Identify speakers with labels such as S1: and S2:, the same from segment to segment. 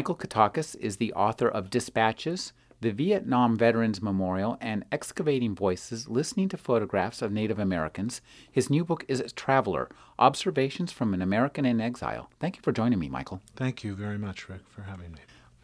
S1: Michael Katakis is the author of Dispatches, the Vietnam Veterans Memorial, and Excavating Voices Listening to Photographs of Native Americans. His new book is Traveler Observations from an American in Exile. Thank you for joining me, Michael.
S2: Thank you very much, Rick, for having me.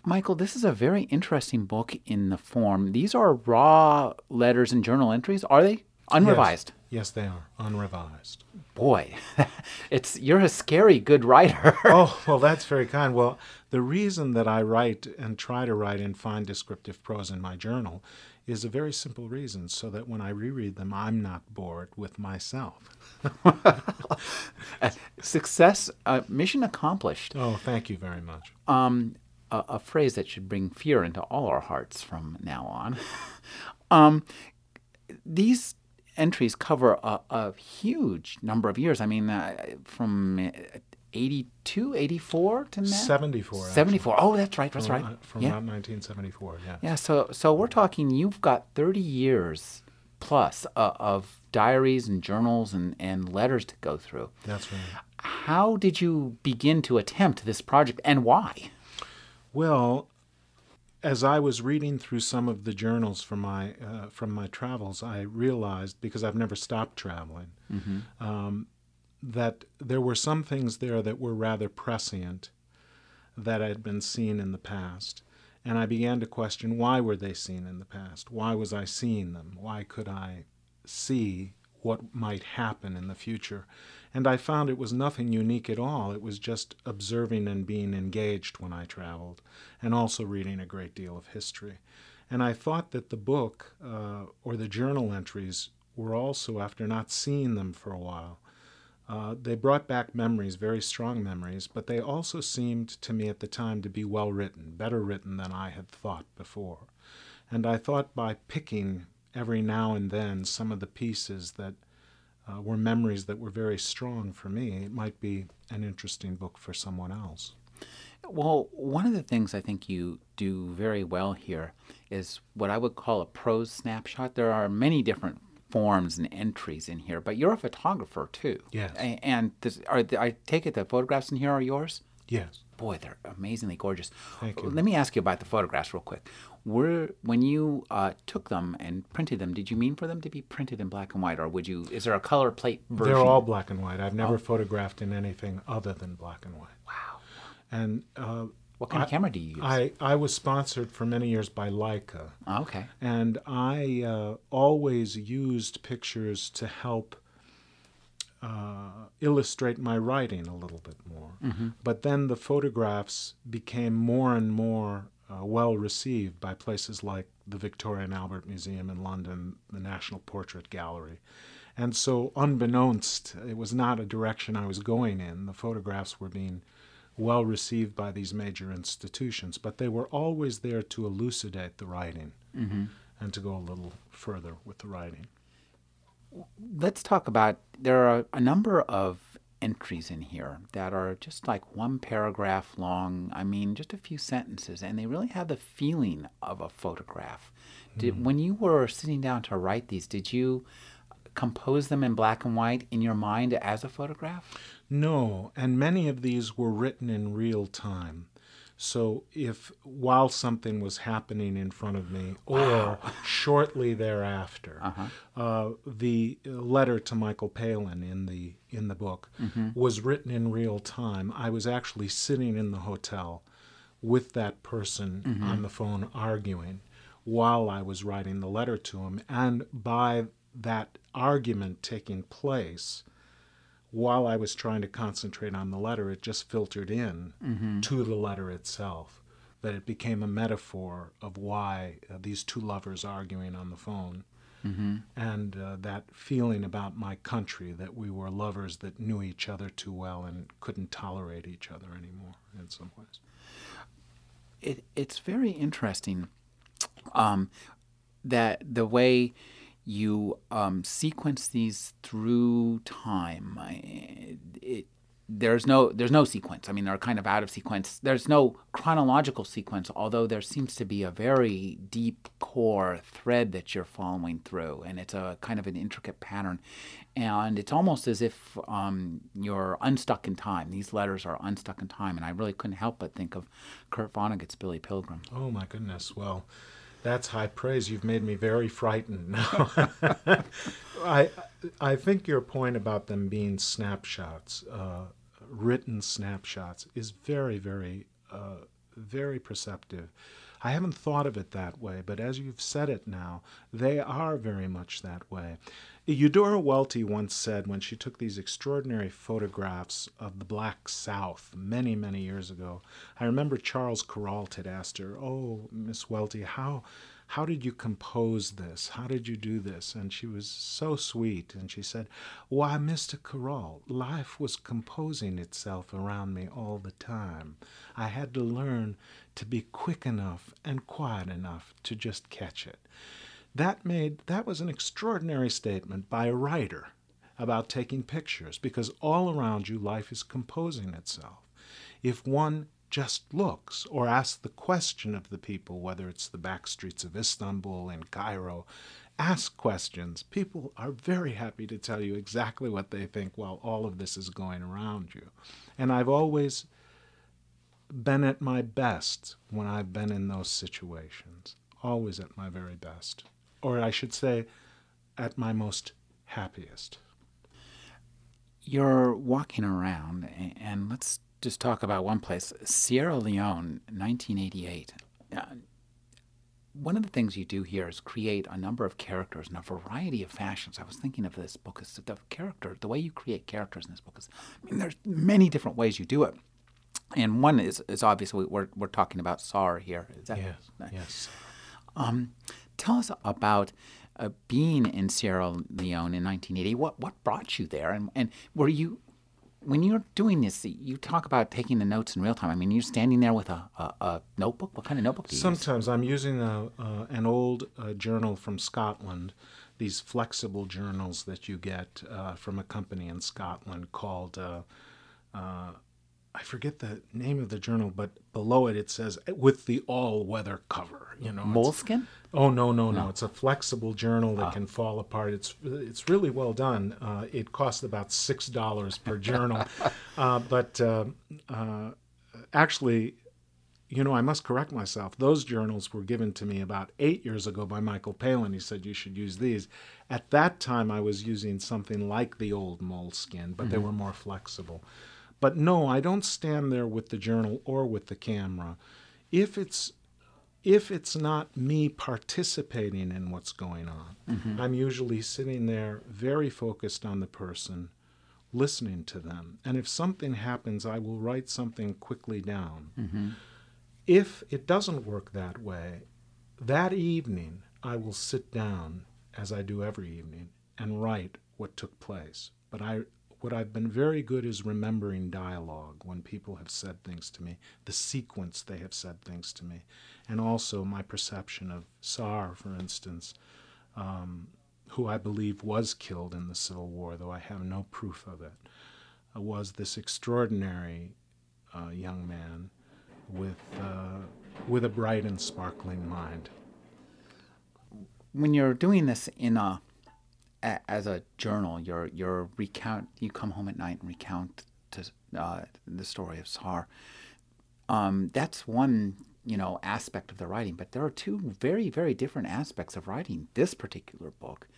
S1: Michael, this is a very interesting book in the form. These are raw letters and journal entries, are they? Unrevised.
S2: Yes, yes they are unrevised.
S1: Boy, it's you're a scary good writer.
S2: oh, well, that's very kind. Well, the reason that I write and try to write and find descriptive prose in my journal is a very simple reason so that when I reread them, I'm not bored with myself.
S1: Success, uh, mission accomplished.
S2: Oh, thank you very much.
S1: Um, a, a, phrase that should bring fear into all our hearts from now on. um, these entries cover a, a, huge number of years. I mean, uh, from 82, 84 to now?
S2: 74.
S1: 74. Actually. Oh, that's right. That's
S2: from,
S1: right.
S2: From
S1: yeah.
S2: around 1974, yeah.
S1: Yeah, so, so we're talking, you've got 30 years plus uh, of diaries and journals and, and letters to go through.
S2: That's right.
S1: How did you begin to attempt this project and why?
S2: Well, as I was reading through some of the journals from my uh, from my travels, I realized because I've never stopped traveling mm-hmm. um, that there were some things there that were rather prescient that had been seen in the past, and I began to question why were they seen in the past? Why was I seeing them? Why could I see what might happen in the future? And I found it was nothing unique at all. It was just observing and being engaged when I traveled, and also reading a great deal of history. And I thought that the book uh, or the journal entries were also, after not seeing them for a while, uh, they brought back memories, very strong memories, but they also seemed to me at the time to be well written, better written than I had thought before. And I thought by picking every now and then some of the pieces that uh, were memories that were very strong for me. It might be an interesting book for someone else.
S1: Well, one of the things I think you do very well here is what I would call a prose snapshot. There are many different forms and entries in here, but you're a photographer too.
S2: Yes.
S1: And this, are, I take it the photographs in here are yours?
S2: Yes.
S1: Boy, they're amazingly gorgeous.
S2: Thank you.
S1: Let me ask you about the photographs real quick. Were when you uh, took them and printed them, did you mean for them to be printed in black and white, or would you? Is there a color plate version?
S2: They're all black and white. I've never oh. photographed in anything other than black and white.
S1: Wow.
S2: And uh,
S1: what kind
S2: I,
S1: of camera do you use?
S2: I, I was sponsored for many years by Leica.
S1: Oh, okay.
S2: And I uh, always used pictures to help uh, illustrate my writing a little bit more. Mm-hmm. But then the photographs became more and more uh, well received by places like the Victoria and Albert Museum in London, the National Portrait Gallery. And so, unbeknownst, it was not a direction I was going in. The photographs were being well received by these major institutions, but they were always there to elucidate the writing mm-hmm. and to go a little further with the writing.
S1: Let's talk about there are a number of entries in here that are just like one paragraph long. I mean, just a few sentences, and they really have the feeling of a photograph. Did, mm. When you were sitting down to write these, did you compose them in black and white in your mind as a photograph?
S2: No, and many of these were written in real time. So if while something was happening in front of me, or wow. shortly thereafter, uh-huh. uh, the letter to Michael Palin in the in the book mm-hmm. was written in real time. I was actually sitting in the hotel with that person mm-hmm. on the phone arguing while I was writing the letter to him, and by that argument taking place while I was trying to concentrate on the letter, it just filtered in mm-hmm. to the letter itself. That it became a metaphor of why uh, these two lovers arguing on the phone. Mm-hmm. And uh, that feeling about my country that we were lovers that knew each other too well and couldn't tolerate each other anymore in some ways.
S1: It, it's very interesting um, that the way you um, sequence these through time. It, it, there's no there's no sequence. I mean, they're kind of out of sequence. There's no chronological sequence, although there seems to be a very deep core thread that you're following through, and it's a kind of an intricate pattern. And it's almost as if um, you're unstuck in time. These letters are unstuck in time, and I really couldn't help but think of Kurt Vonnegut's Billy Pilgrim.
S2: Oh my goodness! Well, that's high praise. You've made me very frightened. I I think your point about them being snapshots, uh, written snapshots, is very very uh, very perceptive. I haven't thought of it that way, but as you've said it now, they are very much that way. Eudora Welty once said when she took these extraordinary photographs of the Black South many, many years ago, I remember Charles Kuralt had asked her, Oh, Miss Welty, how, how did you compose this? How did you do this? And she was so sweet. And she said, Why, Mr. Kuralt, life was composing itself around me all the time. I had to learn to be quick enough and quiet enough to just catch it. That made that was an extraordinary statement by a writer about taking pictures because all around you life is composing itself. If one just looks or asks the question of the people, whether it's the back streets of Istanbul and Cairo, ask questions. People are very happy to tell you exactly what they think while all of this is going around you. And I've always been at my best when I've been in those situations, always at my very best or I should say, at my most happiest.
S1: You're walking around, and let's just talk about one place Sierra Leone, 1988. Uh, one of the things you do here is create a number of characters in a variety of fashions. I was thinking of this book as the character, the way you create characters in this book is, I mean, there's many different ways you do it. And one is, is obviously we're, we're talking about Sar here.
S2: That, yes. yes.
S1: Um, Tell us about uh, being in Sierra Leone in 1980. What what brought you there, and and were you when you're doing this, you talk about taking the notes in real time. I mean, you're standing there with a, a, a notebook. What kind of notebook do you
S2: Sometimes use? I'm using a, uh, an old uh, journal from Scotland, these flexible journals that you get uh, from a company in Scotland called uh, uh, I forget the name of the journal, but below it it says with the all-weather cover. You know,
S1: moleskin.
S2: Oh no, no, no, no! It's a flexible journal that ah. can fall apart. It's it's really well done. Uh, it costs about six dollars per journal, uh, but uh, uh, actually, you know, I must correct myself. Those journals were given to me about eight years ago by Michael Palin. He said you should use these. At that time, I was using something like the old moleskin, but mm-hmm. they were more flexible. But no, I don't stand there with the journal or with the camera. If it's if it's not me participating in what's going on, mm-hmm. I'm usually sitting there very focused on the person, listening to them. And if something happens, I will write something quickly down. Mm-hmm. If it doesn't work that way, that evening I will sit down, as I do every evening, and write what took place. But I, what I've been very good is remembering dialogue when people have said things to me, the sequence they have said things to me, and also my perception of Sar, for instance, um, who I believe was killed in the Civil War, though I have no proof of it, uh, was this extraordinary uh, young man with uh, with a bright and sparkling mind.
S1: When you're doing this in a as a journal, you're you're recount. You come home at night and recount to, uh, the story of Sar. um, that's one you know aspect of the writing but there are two very very different aspects of writing this particular book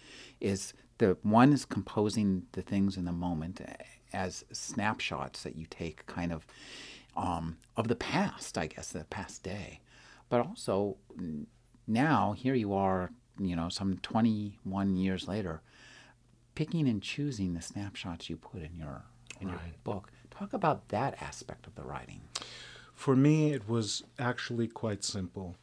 S1: is the one is composing the things in the moment as snapshots that you take kind of um, of the past i guess the past day but also now here you are you know some 21 years later picking and choosing the snapshots you put in your in right. your book talk about that aspect of the writing
S2: for me, it was actually quite simple.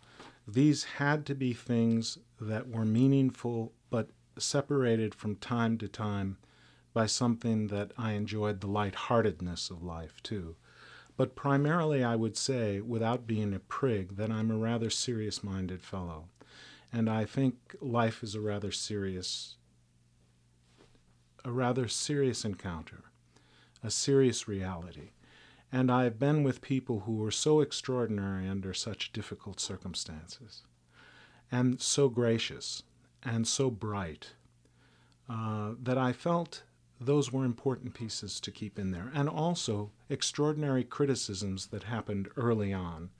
S2: These had to be things that were meaningful but separated from time to time by something that I enjoyed the lightheartedness of life too. But primarily, I would say, without being a prig, that I'm a rather serious minded fellow. And I think life is a rather serious, a rather serious encounter, a serious reality. And I have been with people who were so extraordinary under such difficult circumstances, and so gracious, and so bright, uh, that I felt those were important pieces to keep in there. And also extraordinary criticisms that happened early on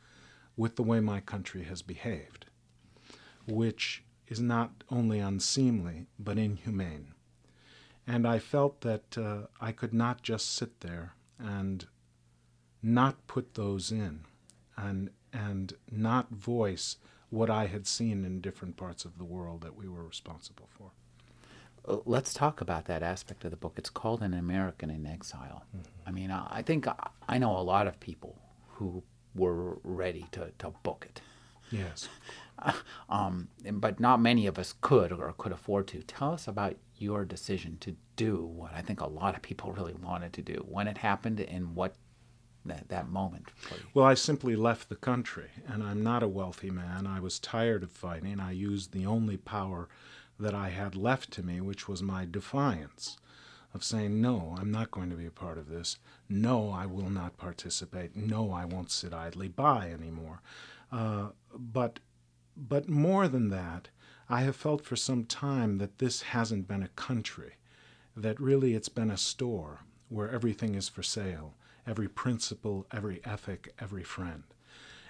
S2: with the way my country has behaved, which is not only unseemly, but inhumane. And I felt that uh, I could not just sit there and not put those in and and not voice what I had seen in different parts of the world that we were responsible for.
S1: Uh, let's talk about that aspect of the book. It's called An American in Exile. Mm-hmm. I mean, I think I know a lot of people who were ready to, to book it.
S2: Yes.
S1: um, but not many of us could or could afford to. Tell us about your decision to do what I think a lot of people really wanted to do, when it happened, and what that, that moment?
S2: Well, I simply left the country, and I'm not a wealthy man. I was tired of fighting. I used the only power that I had left to me, which was my defiance of saying, No, I'm not going to be a part of this. No, I will not participate. No, I won't sit idly by anymore. Uh, but, but more than that, I have felt for some time that this hasn't been a country, that really it's been a store where everything is for sale every principle, every ethic, every friend.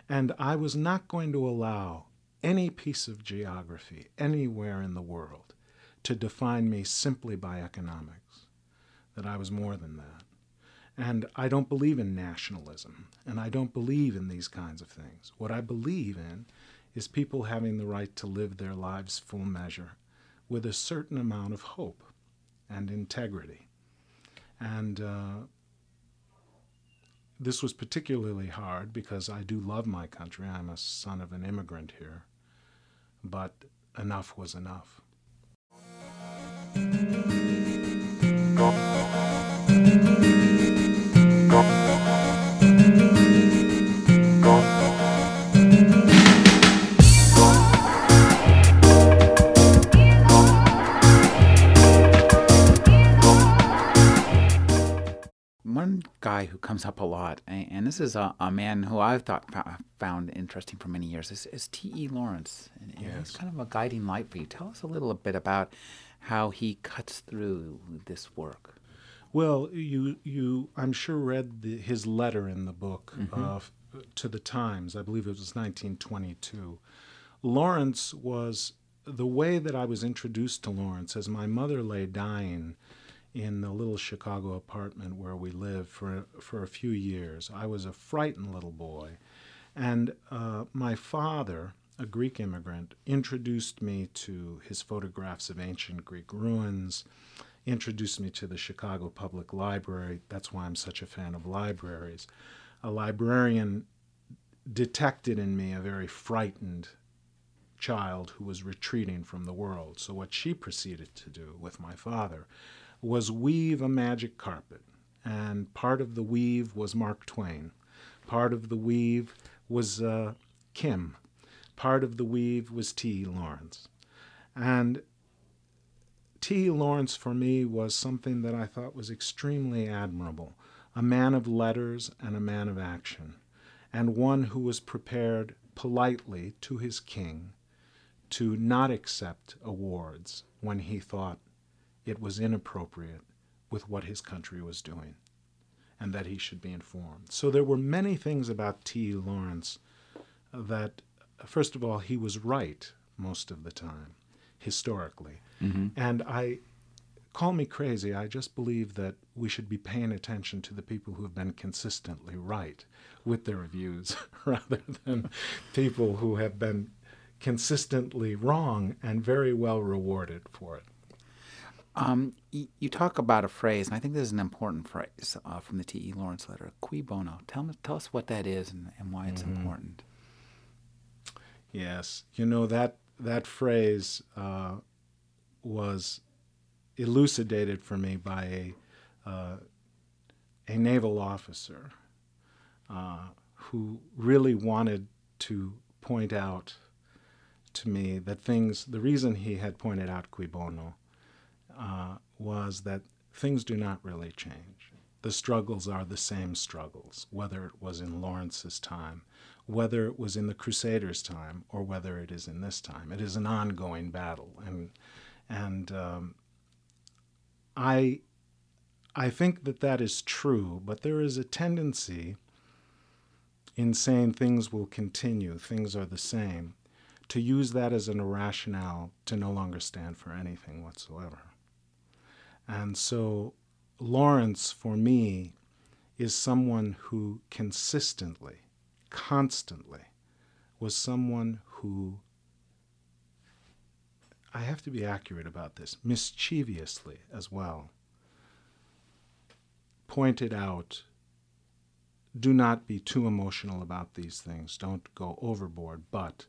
S2: And I was not going to allow any piece of geography anywhere in the world to define me simply by economics, that I was more than that. And I don't believe in nationalism, and I don't believe in these kinds of things. What I believe in is people having the right to live their lives full measure with a certain amount of hope and integrity. And uh, this was particularly hard because I do love my country. I'm a son of an immigrant here. But enough was enough.
S1: Guy who comes up a lot, and this is a, a man who I've thought found interesting for many years, is, is T.E. Lawrence. And, and yes. He's kind of a guiding light for you. Tell us a little bit about how he cuts through this work.
S2: Well, you you I'm sure read the, his letter in the book mm-hmm. uh, to the Times. I believe it was 1922. Lawrence was the way that I was introduced to Lawrence as my mother lay dying in the little Chicago apartment where we lived for for a few years. I was a frightened little boy, and uh, my father, a Greek immigrant, introduced me to his photographs of ancient Greek ruins. Introduced me to the Chicago Public Library. That's why I'm such a fan of libraries. A librarian detected in me a very frightened child who was retreating from the world. So, what she proceeded to do with my father was weave a magic carpet. And part of the weave was Mark Twain. Part of the weave was uh, Kim. Part of the weave was T. Lawrence. And T. Lawrence for me was something that I thought was extremely admirable a man of letters and a man of action, and one who was prepared politely to his king to not accept awards when he thought it was inappropriate with what his country was doing. and that he should be informed. So there were many things about T. Lawrence that, first of all, he was right most of the time, historically. Mm-hmm. And I call me crazy, I just believe that we should be paying attention to the people who have been consistently right with their views rather than people who have been consistently wrong and very well rewarded for it.
S1: Um, you, you, talk about a phrase, and I think this is an important phrase uh, from the T.E. Lawrence letter, cui bono. Tell, me, tell us what that is and, and why it's mm-hmm. important.
S2: Yes, you know that that phrase uh, was elucidated for me by a uh, a naval officer uh, who really wanted to point out to me that things. The reason he had pointed out cui bono uh, was that things do not really change. The struggles are the same struggles, whether it was in Lawrence's time whether it was in the Crusaders' time or whether it is in this time. It is an ongoing battle, and and um, I I think that that is true, but there is a tendency in saying things will continue, things are the same, to use that as an rationale to no longer stand for anything whatsoever. And so Lawrence, for me, is someone who consistently constantly was someone who, I have to be accurate about this, mischievously as well, pointed out do not be too emotional about these things, don't go overboard, but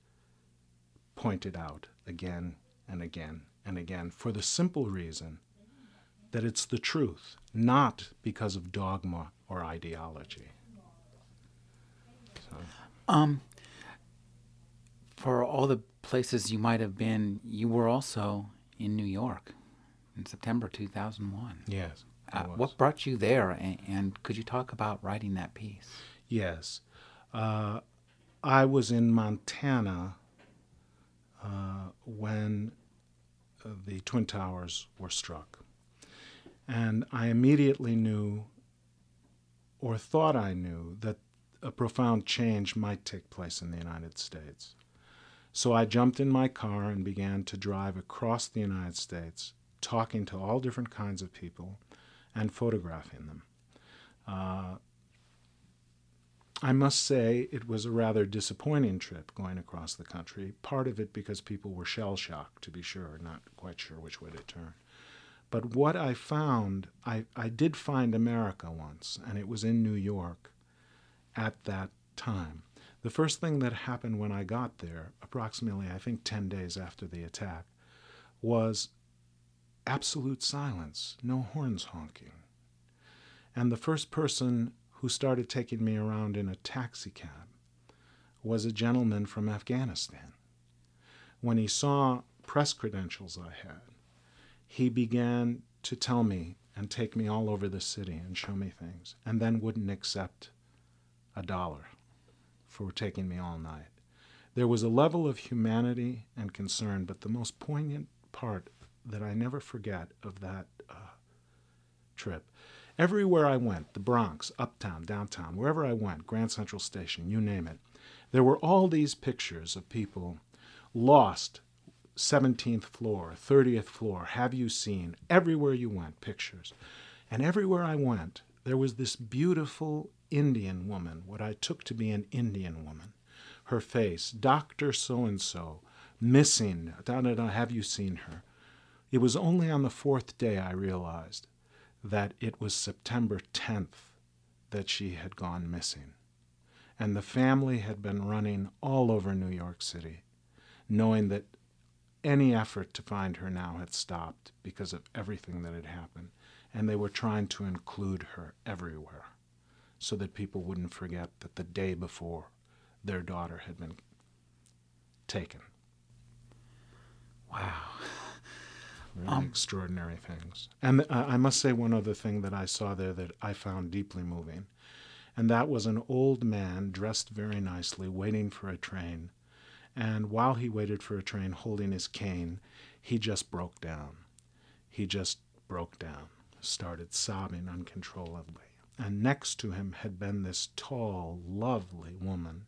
S2: pointed out again and again and again for the simple reason that it's the truth, not because of dogma or ideology.
S1: Um, for all the places you might have been, you were also in New York in September 2001.
S2: Yes.
S1: Uh, what brought you there, and, and, could you talk about writing that piece?
S2: Yes. Uh, I was in Montana uh, when the Twin Towers were struck. And I immediately knew, or thought I knew, that a profound change might take place in the United States. So I jumped in my car and began to drive across the United States, talking to all different kinds of people and photographing them. Uh, I must say it was a rather disappointing trip going across the country, part of it because people were shell shocked, to be sure, not quite sure which way to turn. But what I found, I, I did find America once, and it was in New York at that time. The first thing that happened when I got there, approximately, I think, 10 days after the attack, was absolute silence, no horns honking. And the first person who started taking me around in a taxi cab was a gentleman from Afghanistan. When he saw press credentials I had, he began to tell me and take me all over the city and show me things, and then wouldn't accept a dollar for taking me all night. There was a level of humanity and concern, but the most poignant part that I never forget of that uh, trip. Everywhere I went, the Bronx, uptown, downtown, wherever I went, Grand Central Station, you name it, there were all these pictures of people lost 17th floor, 30th floor, have you seen? Everywhere you went, pictures. And everywhere I went, there was this beautiful Indian woman, what I took to be an Indian woman. Her face, Dr. So and so, missing. Da, da, da, have you seen her? It was only on the fourth day I realized that it was September 10th that she had gone missing. And the family had been running all over New York City, knowing that any effort to find her now had stopped because of everything that had happened, and they were trying to include her everywhere so that people wouldn't forget that the day before their daughter had been taken.
S1: Wow.
S2: Really um, extraordinary things. And uh, I must say one other thing that I saw there that I found deeply moving. And that was an old man dressed very nicely, waiting for a train. And while he waited for a train, holding his cane, he just broke down. He just broke down, started sobbing uncontrollably and next to him had been this tall, lovely woman.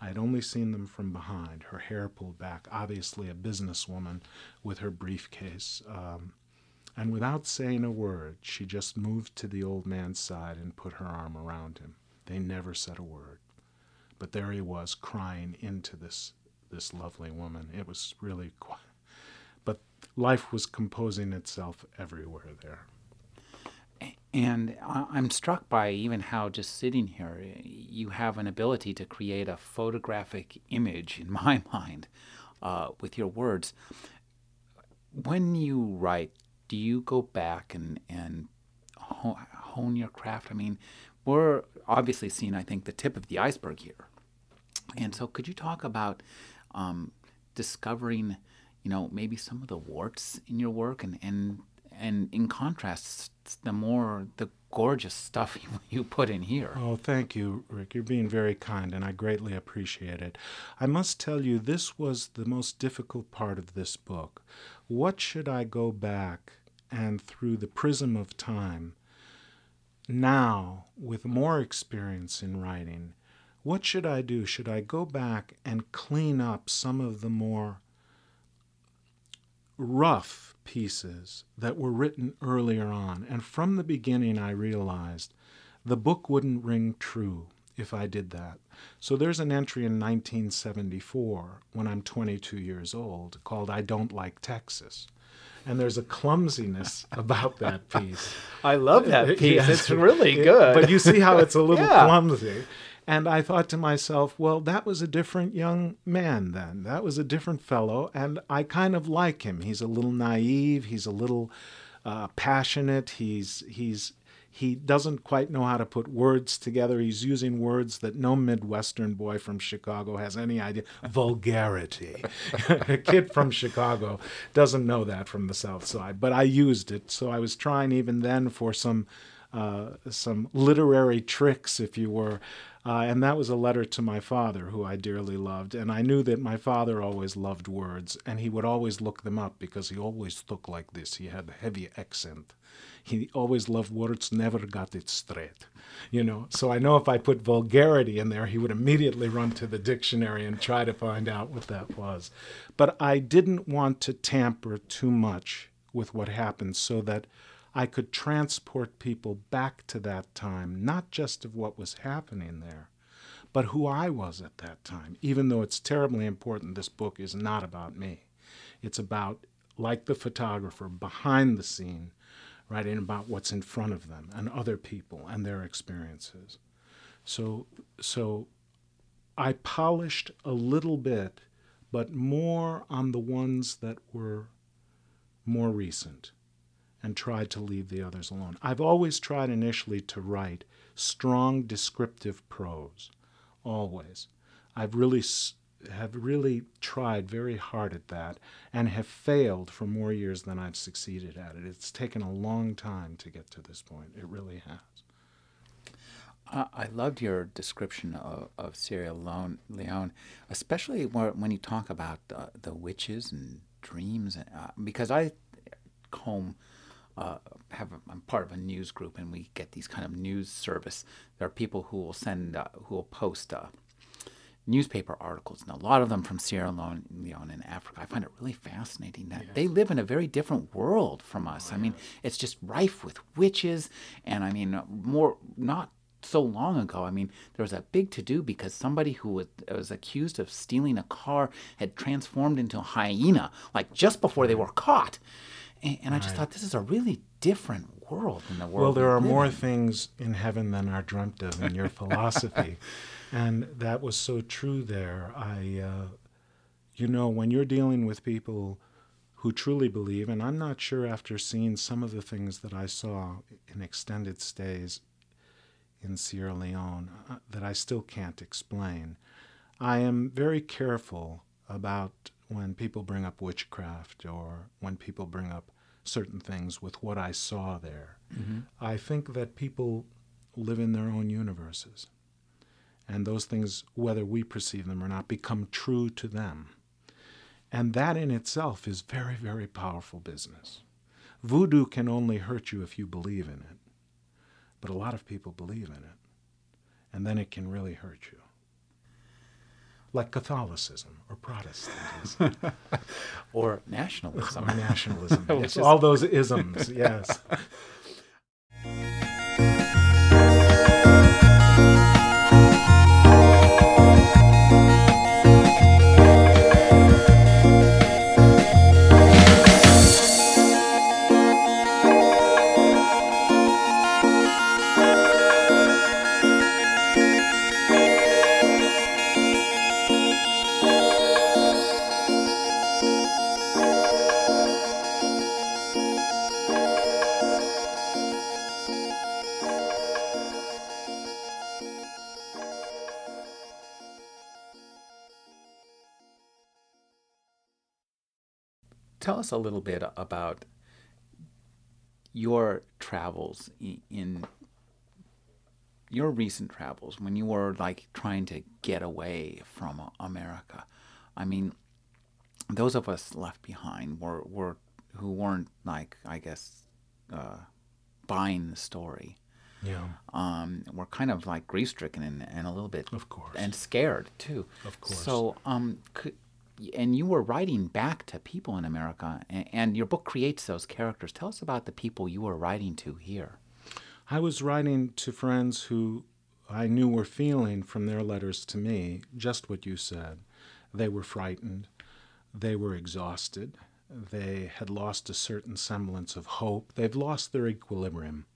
S2: I had only seen them from behind, her hair pulled back, obviously a businesswoman with her briefcase. Um, and without saying a word, she just moved to the old man's side and put her arm around him. They never said a word. But there he was, crying into this this lovely woman. It was really quite. But life was composing itself everywhere there.
S1: And I'm struck by even how just sitting here, you have an ability to create a photographic image in my mind uh, with your words. When you write, do you go back and, and hone your craft? I mean, we're obviously seeing, I think, the tip of the iceberg here. And so, could you talk about um, discovering, you know, maybe some of the warts in your work and, and and in contrast, the more the gorgeous stuff you put in here.
S2: Oh, thank you, Rick. You're being very kind, and I greatly appreciate it. I must tell you, this was the most difficult part of this book. What should I go back and through the prism of time, now with more experience in writing, what should I do? Should I go back and clean up some of the more rough pieces that were written earlier on? And from the beginning, I realized the book wouldn't ring true if I did that. So there's an entry in 1974 when I'm 22 years old called I Don't Like Texas and there's a clumsiness about that piece.
S1: I love that piece. yes. It's really good.
S2: But you see how it's a little yeah. clumsy. And I thought to myself, well, that was a different young man then. That was a different fellow. And I kind of like him. He's a little naive. He's a little uh, passionate. He's, he's, he doesn't quite know how to put words together. He's using words that no Midwestern boy from Chicago has any idea. Vulgarity. a kid from Chicago doesn't know that from the South Side, but I used it. So I was trying even then for some uh, some literary tricks, if you were. Uh, and that was a letter to my father, who I dearly loved. And I knew that my father always loved words, and he would always look them up because he always spoke like this. He had a heavy accent. He always loved words, never got it straight. You know, so I know if I put vulgarity in there, he would immediately run to the dictionary and try to find out what that was. But I didn't want to tamper too much with what happened so that I could transport people back to that time, not just of what was happening there, but who I was at that time. Even though it's terribly important, this book is not about me. It's about, like the photographer, behind the scene, writing about what's in front of them and other people and their experiences. So, so I polished a little bit, but more on the ones that were more recent and tried to leave the others alone. I've always tried initially to write strong descriptive prose, always. I've really have really tried very hard at that and have failed for more years than I've succeeded at it. It's taken a long time to get to this point. It really has.
S1: I loved your description of, of Sierra Leone, especially when you talk about uh, the witches and dreams, uh, because I comb uh, have a, I'm part of a news group, and we get these kind of news service. There are people who will send, uh, who will post uh, newspaper articles, and a lot of them from Sierra Leone, Leone in Africa. I find it really fascinating that yes. they live in a very different world from us. Oh, I mean, it's just rife with witches, and I mean, more not so long ago. I mean, there was a big to do because somebody who was, was, accused of stealing a car had transformed into a hyena, like just before they were caught. And, and I just right. thought this is a really different world than the world.
S2: Well, there
S1: are
S2: more things in heaven than are dreamt of in your philosophy, and that was so true there. I, uh, you know, when you're dealing with people who truly believe, and I'm not sure after seeing some of the things that I saw in extended stays in Sierra Leone uh, that I still can't explain. I am very careful about when people bring up witchcraft or when people bring up certain things with what I saw there. Mm-hmm. I think that people live in their own universes. And those things, whether we perceive them or not, become true to them. And that in itself is very, very powerful business. Voodoo can only hurt you if you believe in it. but a lot of people believe in it. And then it can really hurt you. Like Catholicism or Protestantism
S1: or nationalism.
S2: or nationalism. yes, all those isms, yes.
S1: us a little bit about your travels in your recent travels when you were like trying to get away from America. I mean, those of us left behind were, were who weren't like I guess uh, buying the story.
S2: Yeah.
S1: Um, we're kind of like grief stricken and, and a little bit,
S2: of course,
S1: and scared too.
S2: Of course.
S1: So, um, could, and you were writing back to people in America, and, your book creates those characters. Tell us about the people you were writing to here.
S2: I was writing to friends who I knew were feeling from their letters to me just what you said. They were frightened, they were exhausted, they had lost a certain semblance of hope, they've lost their equilibrium.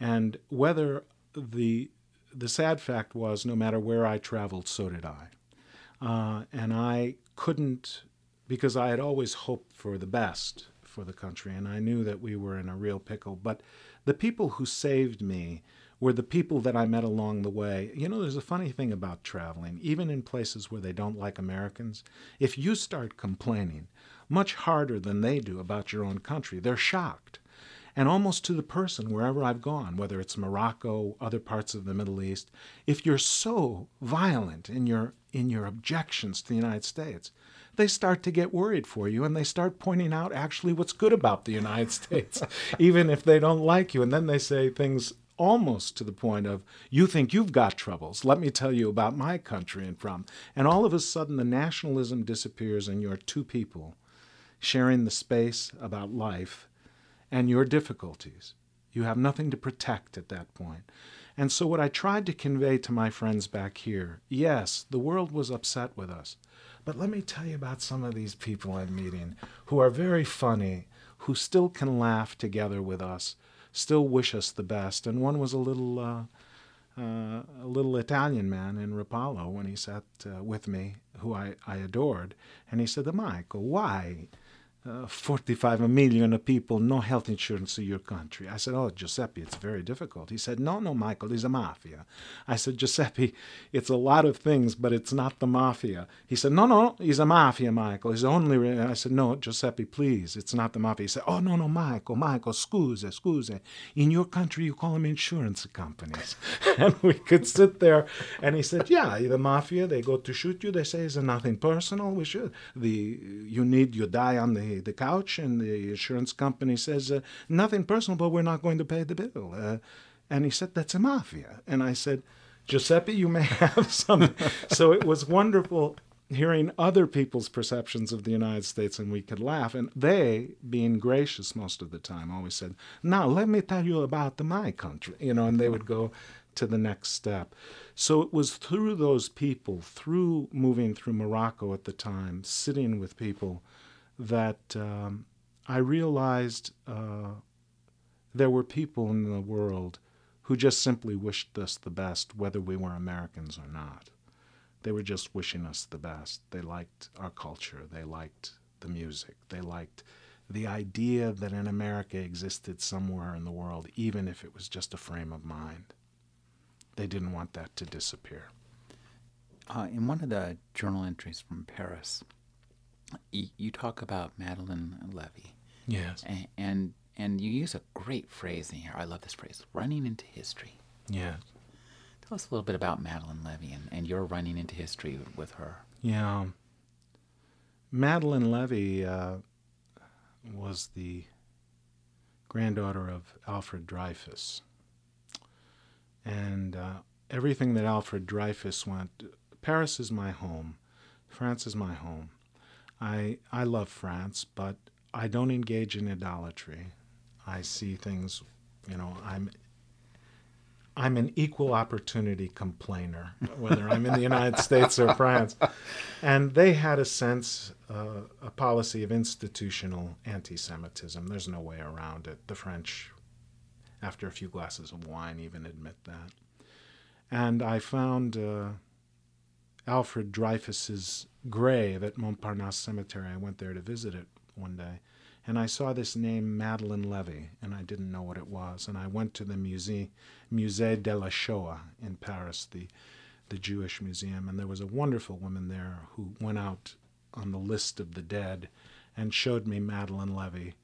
S2: And whether the the sad fact was, no matter where I traveled, so did I. Uh, and I couldn't, because I had always hoped for the best for the country, and I knew that we were in a real pickle. But the people who saved me were the people that I met along the way. You know, there's a funny thing about traveling, even in places where they don't like Americans. If you start complaining much harder than they do about your own country, they're shocked. And almost to the person, wherever I've gone, whether it's Morocco, other parts of the Middle East, if you're so violent in your in your objections to the United States, they start to get worried for you and they start pointing out actually what's good about the United States, even if they don't like you. And then they say things almost to the point of, you think you've got troubles. Let me tell you about my country and from. And all of a sudden, the nationalism disappears and you're two people sharing the space about life and your difficulties. You have nothing to protect at that point. And so, what I tried to convey to my friends back here yes, the world was upset with us. But let me tell you about some of these people I'm meeting who are very funny, who still can laugh together with us, still wish us the best. And one was a little, uh, uh, a little Italian man in Rapallo when he sat uh, with me, who I, I adored, and he said, to "Michael, why?" Uh, 45 million people, no health insurance in your country. I said, Oh, Giuseppe, it's very difficult. He said, No, no, Michael, it's a mafia. I said, Giuseppe, it's a lot of things, but it's not the mafia. He said, No, no, it's a mafia, Michael. It's only. Re-. I said, No, Giuseppe, please, it's not the mafia. He said, Oh, no, no, Michael, Michael, scusa, scusa. In your country, you call them insurance companies. and we could sit there, and he said, Yeah, the mafia, they go to shoot you. They say it's nothing personal. We should. The, you need, you die on the the, couch, and the insurance company says, uh, Nothing personal, but we're not going to pay the bill. Uh, and he said, That's a mafia. And I said, Giuseppe, you may have some. so it was wonderful hearing other people's perceptions of the United States, and we could laugh. And they, being gracious most of the time, always said, Now, let me tell you about my country, you know, and they would go to the next step. So it was through those people, through moving through Morocco at the time, sitting with people that um, I realized uh, there were people in the world who just simply wished us the best, whether we were Americans or not. They were just wishing us the best. They liked our culture. They liked the music. They liked the idea that an America existed somewhere in the world, even if it was just a frame of mind. They didn't want that to disappear.
S1: Uh, in one of the journal entries from Paris, you talk about Madeleine Levy.
S2: Yes.
S1: And, and, and you use a great phrase in here. I love this phrase, running into history.
S2: Yes.
S1: Tell us a little bit about Madeleine Levy and, and your running into history with her.
S2: Yeah. Madeleine Levy uh, was the granddaughter of Alfred Dreyfus. and uh, everything that Alfred Dreyfus went. Paris is my home. France is my home. I I love France, but I don't engage in idolatry. I see things, you know, I'm I'm an equal opportunity complainer, whether I'm in the United States or France. And they had a sense, uh, a policy of institutional anti Semitism. There's no way around it. The French, after a few glasses of wine, even admit that. And I found uh, Alfred Dreyfus's grave at Montparnasse Cemetery. I went there to visit it one day and I saw this name Madeleine Levy, and I didn't know what it was. And I went to the Musée, Musée de la Shoah in Paris, the, the Jewish museum, and there was a wonderful woman there who went out on the list of the dead and showed me Madeleine Levy.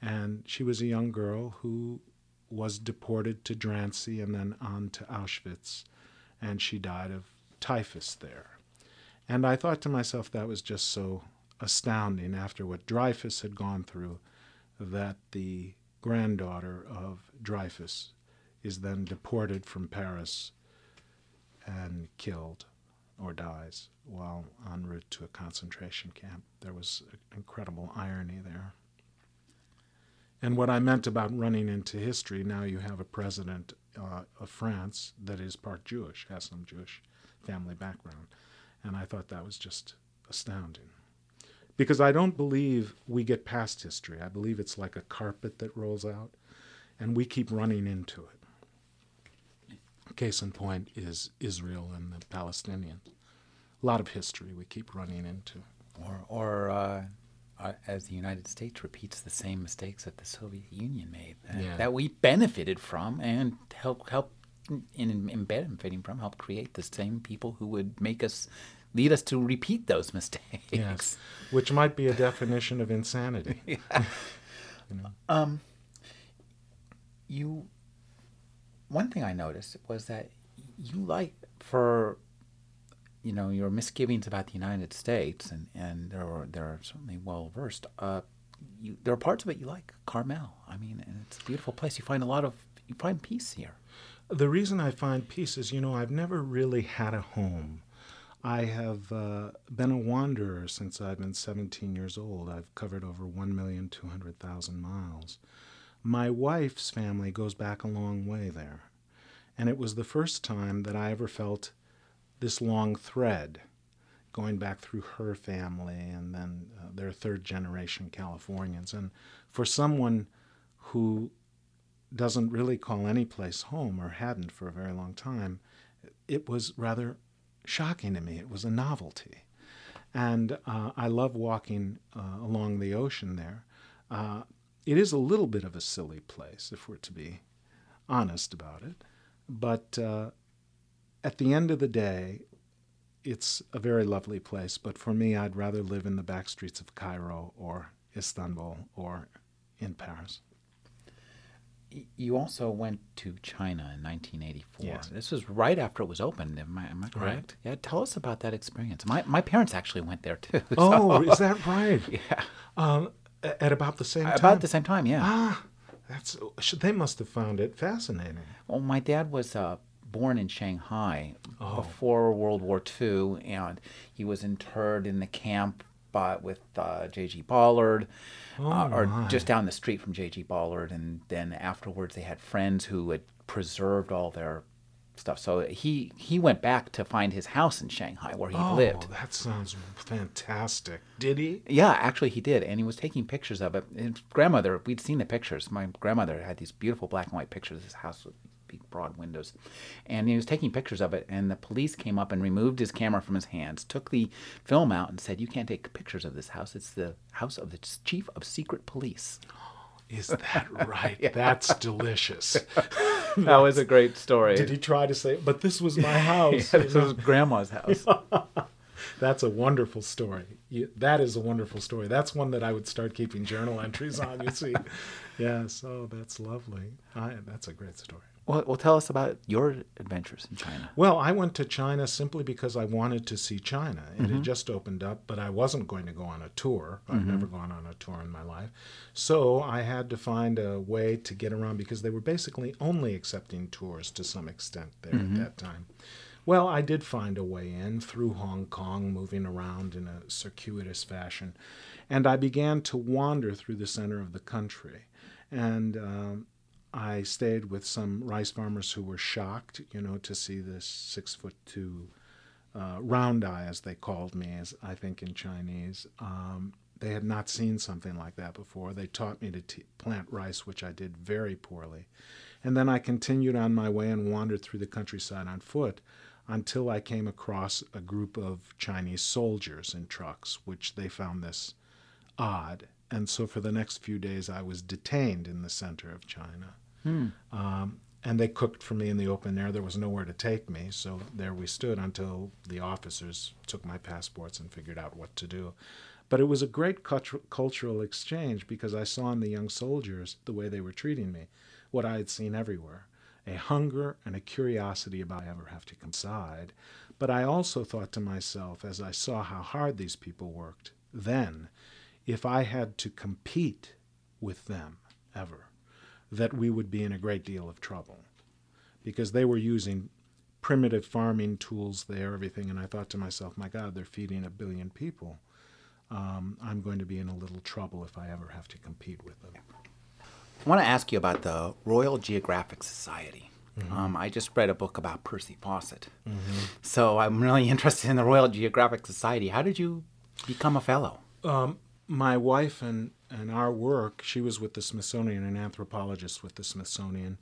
S2: And she was a young girl who was deported to Drancy and then on to Auschwitz, and she died of typhus there. And I thought to myself that was just so astounding after what Dreyfus had gone through that the granddaughter of Dreyfus is then deported from Paris and killed or dies while en route to a concentration camp. There was incredible irony there. And what I meant about running into history, now you have a president uh, of France that is part Jewish, has some Jewish family background. And I thought that was just astounding because I don't believe we get past history. I believe it's like a carpet that rolls out, and we keep running into it. Case in point is Israel and the Palestinians. A lot of history we keep running into.
S1: Or, or uh, uh, as the United States repeats the same mistakes that the Soviet Union made, that, yeah. that we benefited from and help in, in benefiting from, help create the same people who would make us lead us to repeat those mistakes.
S2: Yes, which might be a definition of insanity.
S1: yeah. you know? Um, you. One thing I noticed was that you like for you know your misgivings about the United States, and and there are they're certainly well versed. Uh, you, there are parts of it you like. Carmel, I mean, and it's a beautiful place. You find a lot of you find peace here.
S2: The reason I find peace is, you know, I've never really had a home. I have uh, been a wanderer since I've been 17 years old. I've covered over 1,200,000 miles. My wife's family goes back a long way there. And it was the first time that I ever felt this long thread going back through her family and then uh, they're third generation Californians. And for someone who doesn't really call any place home or hadn't for a very long time, it was rather shocking to me. It was a novelty. And uh, I love walking uh, along the ocean there. Uh, it is a little bit of a silly place, if we're to be honest about it. But uh, at the end of the day, it's a very lovely place. But for me, I'd rather live in the back streets of Cairo or Istanbul or in Paris
S1: you also went to China in 1984.
S2: Yes.
S1: This was right after it was opened. Am I, am I correct? Right. Yeah. Tell us about that experience. My my parents actually went there too.
S2: Oh, is that right?
S1: Yeah.
S2: Um, at about the same time.
S1: About the same time, yeah.
S2: Ah, that's they must have found it fascinating.
S1: Well, my dad was uh, born in Shanghai
S2: oh.
S1: before World War II, and he was interred in the camp by, with uh, J.G. Ballard
S2: oh,
S1: uh, or my. just down the street from J.G. Ballard. And then afterwards, they had friends who had preserved all their stuff. So he he went back to find his house in Shanghai where he
S2: oh,
S1: lived.
S2: that sounds fantastic. Did he?
S1: Yeah, actually he did, and he was taking pictures of it. His grandmother, we'd seen the pictures. My grandmother had these beautiful black and white pictures of his house big broad windows. And he was taking pictures of it, and the police came up and removed his camera from his hands, took the film out, and said, You can't take pictures of this house. It's the house of the chief of secret police.
S2: Is that right? yeah. That's delicious.
S1: that was a great story.
S2: Did he try to say, but this was my house?
S1: yeah, this was grandma's house.
S2: That's a wonderful story. That is a wonderful story. That's one that I would start keeping journal entries on, you see. yes, oh, that's lovely. I, that's a great story.
S1: Well, well, tell us about your adventures in China.
S2: Well, I went to China simply because I wanted to see China. It
S1: Mm-hmm.
S2: had just opened up, but I wasn't going to go on a tour. I've
S1: Mm-hmm.
S2: never gone on a tour in my life. So I had to find a way to get around because they were basically only accepting tours to some extent there
S1: Mm-hmm.
S2: at that time. Well, I did find a way in through Hong Kong, moving around in a circuitous fashion. And I began to wander through the center of the country. And um, I stayed with some rice farmers who were shocked, you know, to see this six foot two uh, round eye, as they called me, as I think in Chinese. Um, they had not seen something like that before. They taught me to t- plant rice, which I did very poorly. And then I continued on my way and wandered through the countryside on foot until I came across a group of Chinese soldiers in trucks, which they found this odd. And so for the next few days, I was detained in the center of China. Um, and they cooked for me in the open air. There was nowhere to take me, so there we stood until the officers took my passports and figured out what to do. But it was a great cultu- cultural exchange because I saw in the young soldiers the way they were treating me, what I had seen everywhere a hunger and a curiosity about I ever have to come inside. But I also thought to myself, as I saw how hard these people worked, then, if I had to compete with them ever, that we would be in a great deal of trouble because they were using primitive farming tools there, everything. And I thought to myself, my God, they're feeding a billion people. Um, I'm going to be in a little trouble if I ever have to compete with them.
S1: I want to ask you about the Royal Geographic Society. Um, I just read a book about Percy Fawcett. So I'm really interested in the Royal Geographic Society. How did you become a fellow?
S2: My wife and, and our work, she was with the Smithsonian, an anthropologist with the Smithsonian.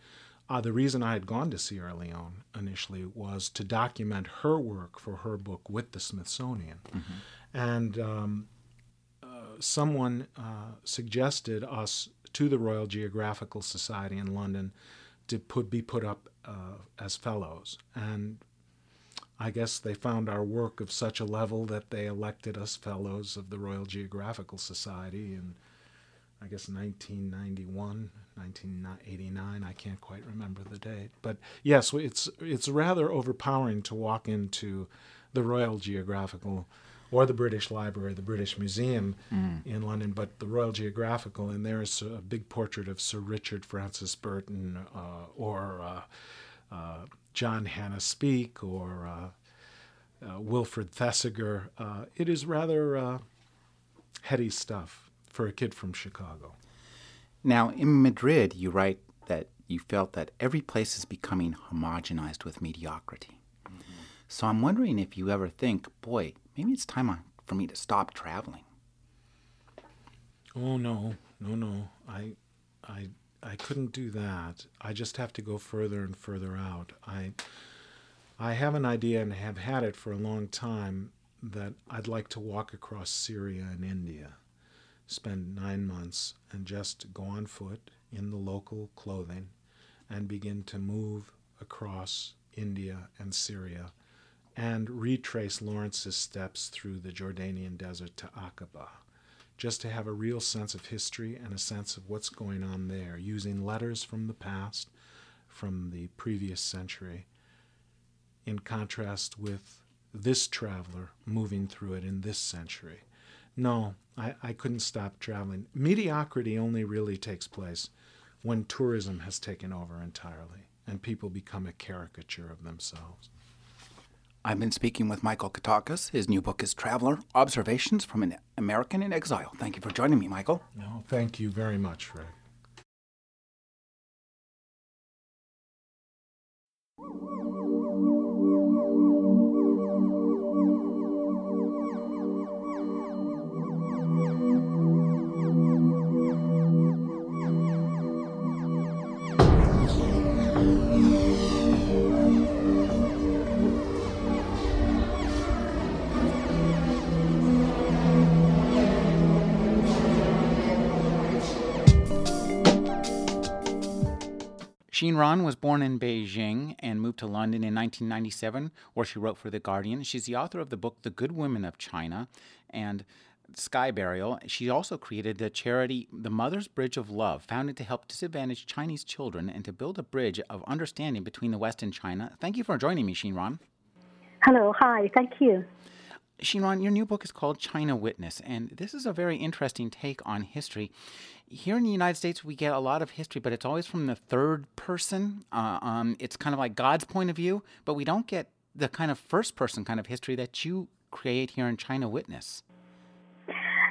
S2: Uh, the reason I had gone to Sierra Leone initially was to document her work for her book with the Smithsonian. And um, uh, someone uh, suggested us to the Royal Geographical Society in London to put, be put up uh, as fellows. And I guess they found our work of such a level that they elected us fellows of the Royal Geographical Society in, I guess, 1991, 1989. I can't quite remember the date. But yes, it's, it's rather overpowering to walk into the Royal Geographical or the British Library, the British Museum in London, but the Royal Geographical, and there's a big portrait of Sir Richard Francis Burton uh, or uh, uh, John Hanning Speke or uh, uh, Wilfred Thesiger. Uh, it is rather uh, heady stuff for a kid from Chicago.
S1: Now, in Madrid, you write that you felt that every place is becoming homogenized with mediocrity. So I'm wondering if you ever think, boy, maybe it's time for me to stop traveling.
S2: Oh no, no, no! I, I, I couldn't do that. I just have to go further and further out. I, I have an idea and have had it for a long time that I'd like to walk across Syria and India, spend nine months, and just go on foot in the local clothing, and begin to move across India and Syria, and retrace Lawrence's steps through the Jordanian desert to Aqaba just to have a real sense of history and a sense of what's going on there, using letters from the past, from the previous century, in contrast with this traveler moving through it in this century. No, I, I couldn't stop traveling. Mediocrity only really takes place when tourism has taken over entirely and people become a caricature of themselves.
S1: I've been speaking with Michael Katakis. His new book is Traveler Observations from an American in Exile. Thank you for joining me, Michael.
S2: No, thank you very much, Rick.
S1: Xinran was born in Beijing and moved to London in 1997, where she wrote for The Guardian. She's the author of the book The Good Women of China, and Sky Burial. She also created the charity The Mother's Bridge of Love, founded to help disadvantaged Chinese children and to build a bridge of understanding between the West and China. Thank you for joining me, Xinran.
S3: Hello, hi, thank you.
S1: Xinran, your new book is called China Witness, and this is a very interesting take on history. Here in the United States, we get a lot of history, but it's always from the third person. Uh, um, it's kind of like God's point of view, but we don't get the kind of first person kind of history that you create here in China Witness.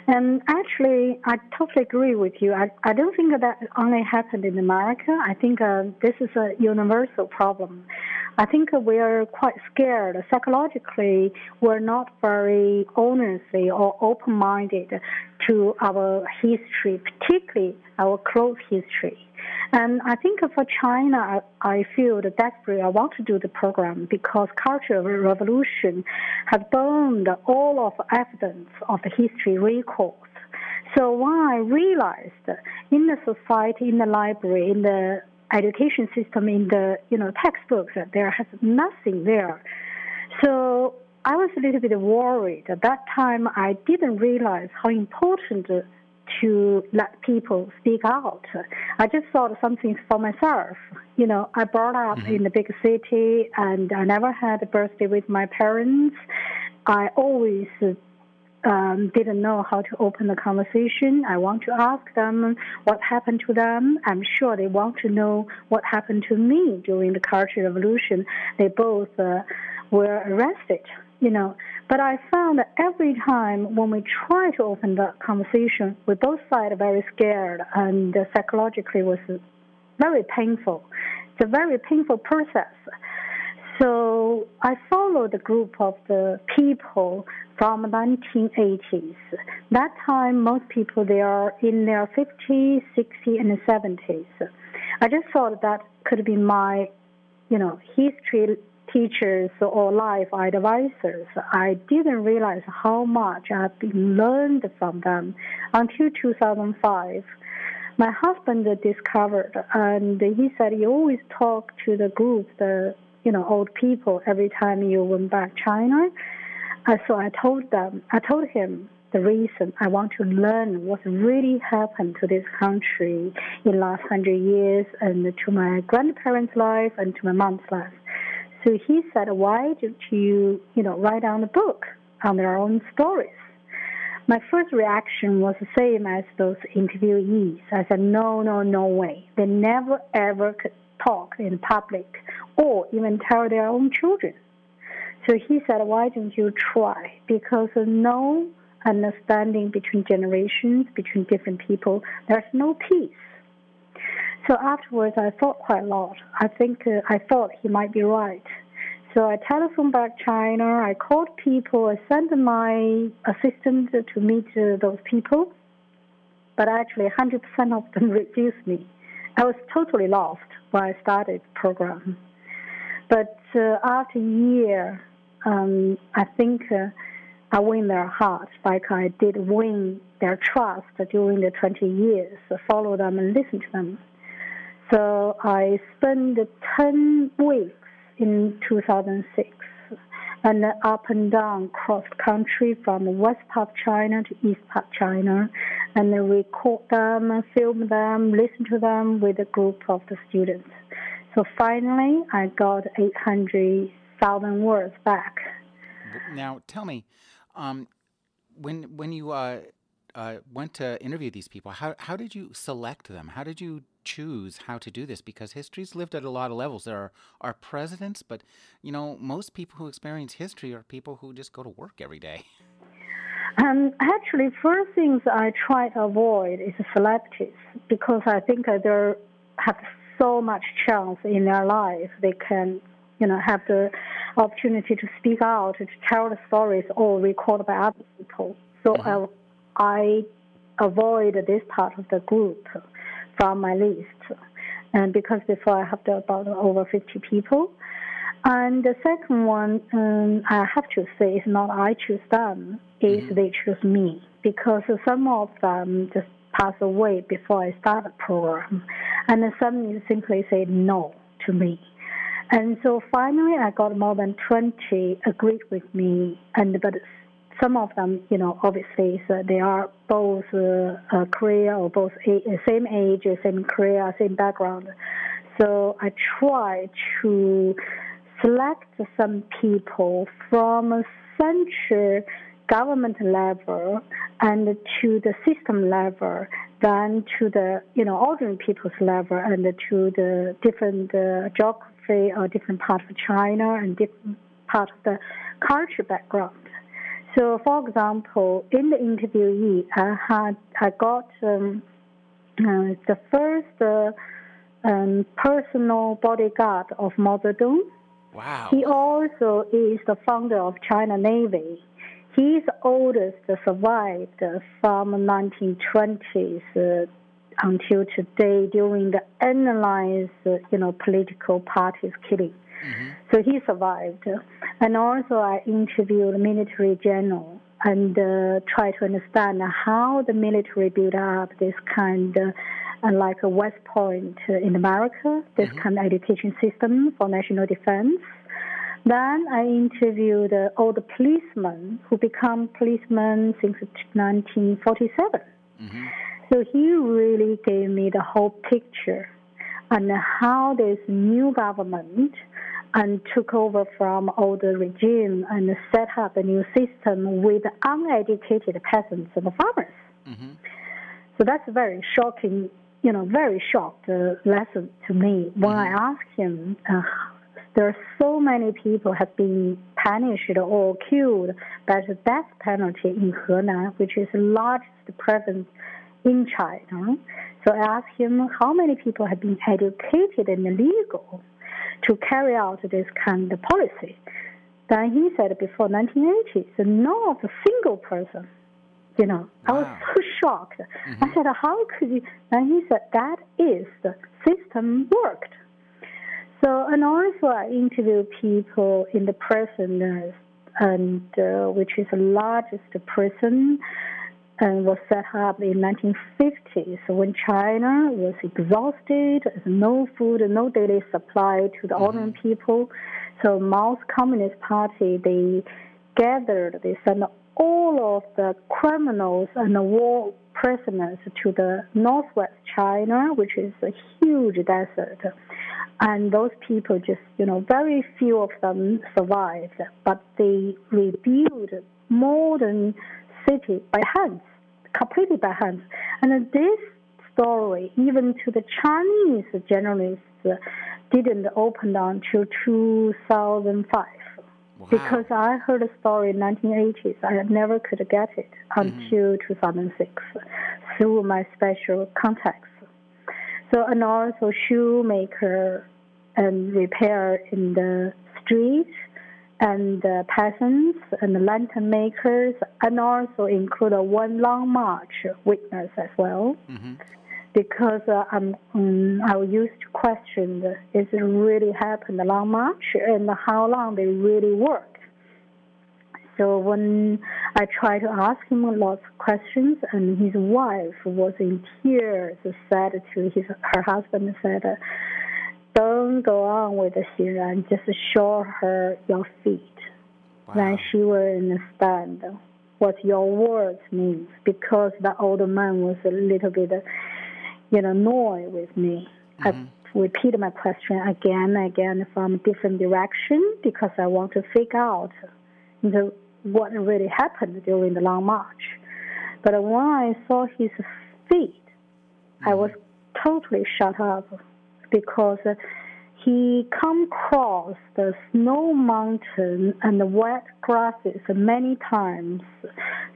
S3: And actually, I totally agree with you. I, I don't think that only happened in America. I think uh, this is a universal problem. I think we are quite scared. Psychologically, we're not very honestly or open minded to our history, particularly our close history. And I think for China, I feel desperate. I want to do the program because Cultural Revolution has burned all of evidence of the history records. So when I realized in the society, in the library, in the education system, in the you know textbooks, there has nothing there. So I was a little bit worried. At that time, I didn't realize how important to let people speak out. I just thought something for myself. You know, I brought up mm-hmm. in the big city and I never had a birthday with my parents. I always um, didn't know how to open the conversation. I want to ask them what happened to them. I'm sure they want to know what happened to me during the Cultural Revolution. They both uh, were arrested you know. But I found that every time when we try to open the conversation, we both sides very scared and psychologically was very painful. It's a very painful process. So I followed a group of the people from 1980s. That time, most people they are in their 50s, 60s, and 70s. I just thought that could be my, you know, history teachers or life advisors, I didn't realize how much I've learned from them until 2005. My husband discovered, and he said you always talk to the group, the you know old people, every time you went back China. And so I told them, I told him the reason I want to learn what really happened to this country in last hundred years and to my grandparents' life and to my mom's life. So he said, why don't you, you know, write down a book on their own stories? My first reaction was the same as those interviewees. I said, no, no, no way. They never ever could talk in public or even tell their own children. So he said, why don't you try? Because no understanding between generations, between different people, there's no peace. So afterwards, I thought quite a lot. I think uh, I thought he might be right. So I telephoned back China. I called people. I sent my assistant to meet uh, those people. But actually, 100% of them refused me. I was totally lost when I started the program. But uh, after a year, um, I think uh, I win their hearts like I did win their trust during the 20 years, follow them and listen to them. So I spent 10 weeks in 2006 and up and down cross country from west part of China to east part of China and record them, film them, listen to them with a group of the students. So finally, I got 800,000 words back.
S1: Now, tell me, um, when when you uh, uh, went to interview these people, how how did you select them? How did you choose how to do this? Because history's lived at a lot of levels. There are, are presidents, but you know most people who experience history are people who just go to work every day.
S3: Um, actually, first things I try to avoid is celebrities because I think they have so much chance in their life. They can, you know, have the opportunity to speak out, to tell the stories, or recorded by other people. So mm-hmm. I, I avoid this part of the group from my list. And because before I have about over 50 people. And the second one, um, I have to say, is not I choose them, is mm-hmm. they choose me. Because some of them just pass away before I start the program. And some simply say no to me. And so finally, I got more than 20 agreed with me, and but some of them, you know, obviously so they are both uh, uh, or both a, same age, same career, same background. So I try to select some people from central government level and to the system level, then to the you know ordinary people's level and to the different uh, geography or different parts of China and different part of the culture background. So, for example, in the interviewee, I had I got um, uh, the first uh, um, personal bodyguard of Mao Zedong.
S1: Wow.
S3: He also is the founder of China Navy. His oldest survived from 1920s uh, until today during the analyzed, you know, political parties killing. Mm-hmm. So he survived. And also I interviewed military general and uh, try to understand how the military built up this kind of uh, like a West Point in America, this mm-hmm. kind of education system for national defense. Then I interviewed uh, all the policemen who become policemen since 1947. Mm-hmm. So he really gave me the whole picture and how this new government and took over from older regime and set up a new system with uneducated peasants and farmers. Mm-hmm. So that's a very shocking, you know, very shocked uh, lesson to me when mm-hmm. I asked him. Uh, there are so many people have been punished or killed by the death penalty in Henan, which is the largest province in China. So I asked him how many people have been educated and legal to carry out this kind of policy. Then he said before 1980, so not a single person. You know, wow. I was so shocked. Mm-hmm. I said, how could you? And he said, that is the system worked. So, and also I interview people in the prison, and uh, which is the largest prison and was set up in 1950s when China was exhausted, no food, no daily supply to the mm-hmm. ordinary people. So Mao's Communist Party, they gathered, they sent all of the criminals and the war prisoners to the northwest China, which is a huge desert. And those people just, you know, very few of them survived, but they rebuilt modern city by hand, completely by hand. And this story, even to the Chinese journalists, didn't open until 2005. Wow. Because I heard a story in 1980s, I never could get it until mm-hmm. 2006 through my special contacts. So, and also shoemaker and repair in the street and uh, peasants and lantern makers, and also include a one long march witness as well. Mm-hmm. Because uh, I'm, um, I used to question, is it really happened the long march and how long they really work? So when I tried to ask him lots of questions, and his wife was in tears, said to his her husband said, don't go on with the Xinran, just show her your feet. Wow. Then she will understand what your words mean because the old man was a little bit, you know, annoyed with me. Mm-hmm. I repeated my question again and again from a different direction because I want to figure out the, what really happened during the long march. But when I saw his feet, mm-hmm. I was totally shut up because he come across the snow mountain and the wet grasses many times.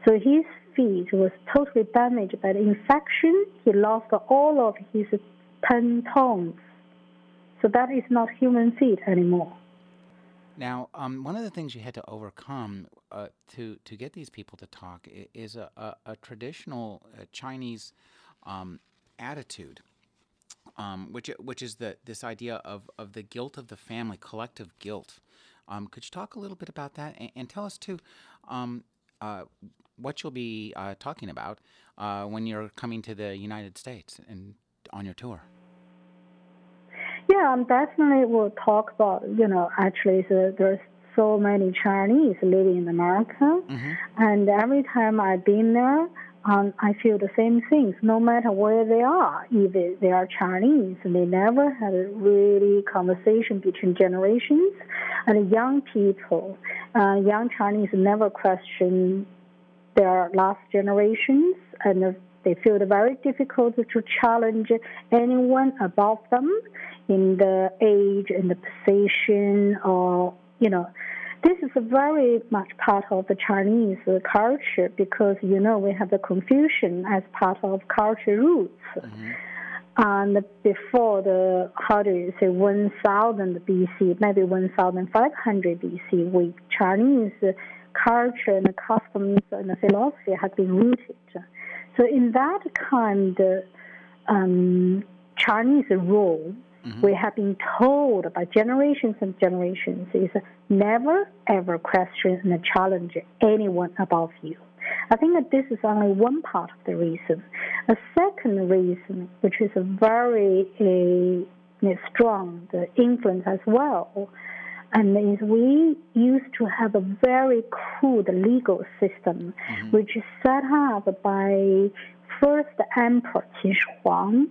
S3: So his feet was totally damaged by the infection. He lost all of his ten toes. So that is not human feet anymore.
S1: Now, um, one of the things you had to overcome uh, to to get these people to talk is a, a, a traditional uh, Chinese um, attitude um, which which is the this idea of of the guilt of the family, collective guilt. Um, could you talk a little bit about that and, and tell us too um, uh, what you'll be uh, talking about uh, when you're coming to the United States and on your tour?
S3: Yeah, um, definitely we'll talk about, you know, actually the, there's so many Chinese living in America, mm-hmm. and every time I've been there, um, I feel the same things. No matter where they are, if they are Chinese, and they never had a really conversation between generations, and young people, uh, young Chinese never question their last generations, and they feel it very difficult to challenge anyone above them in the age and the position or, you know, this is very much part of the Chinese culture because, you know, we have the Confucian as part of culture roots. Mm-hmm. And before the, how do you say, 1000 BC, maybe 1500 BC, we Chinese culture and customs and philosophy have been rooted. So in that kind of um, Chinese rule, mm-hmm. we have been told by generations and generations is never ever question and challenge anyone above you. I think that this is only one part of the reason. A second reason, which is a very uh, strong the influence as well, and is we used to have a very crude legal system, mm-hmm. which is set up by first Emperor Qin Shi Huang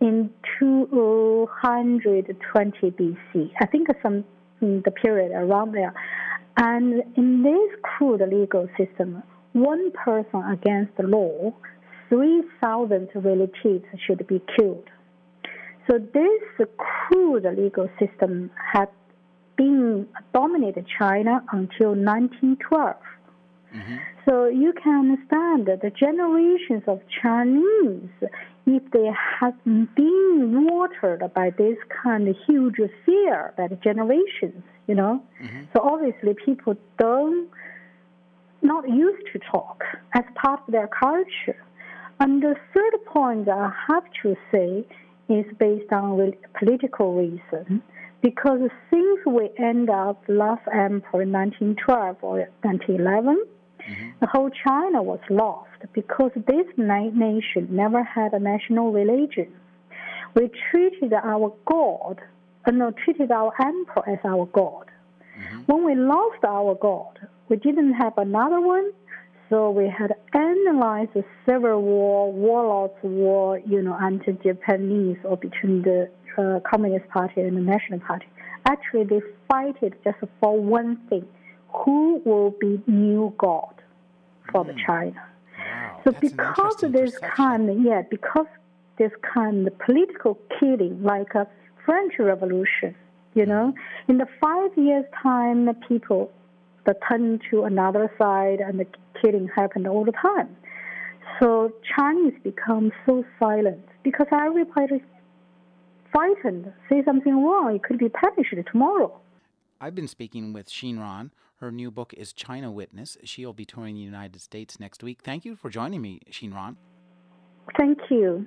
S3: in 220 BC. I think some the period around there. And in this crude legal system, one person against the law, 3,000 relatives should be killed. So this crude legal system had been dominated China until 1912. Mm-hmm. So you can understand that the generations of Chinese, if they have been watered by this kind of huge fear the generations, you know, mm-hmm. so obviously people don't not used to talk as part of their culture. And the third point I have to say is based on political reason because since we end up last emperor in 1912 or 1911, mm-hmm. the whole China was lost because this nation never had a national religion. We treated our God, uh, no, treated our emperor as our God. Mm-hmm. When we lost our God, we didn't have another one, so we had analyzed the civil war, warlords war, you know, anti-Japanese or between the uh, Communist Party and the National Party. Actually, they fight it just for one thing: who will be new god for mm. the China? So because of this kind, yeah, because this kind of political killing, like a French Revolution, you mm. know, in the five years' time, the people the turn to another side and the killing happened all the time. So Chinese become so silent because everybody is frightened, say something wrong, it could be punished tomorrow.
S1: I've been speaking with Xin Ran. Her new book is China Witness. She'll be touring the United States next week. Thank you for joining me, Xin Ran.
S3: Thank you.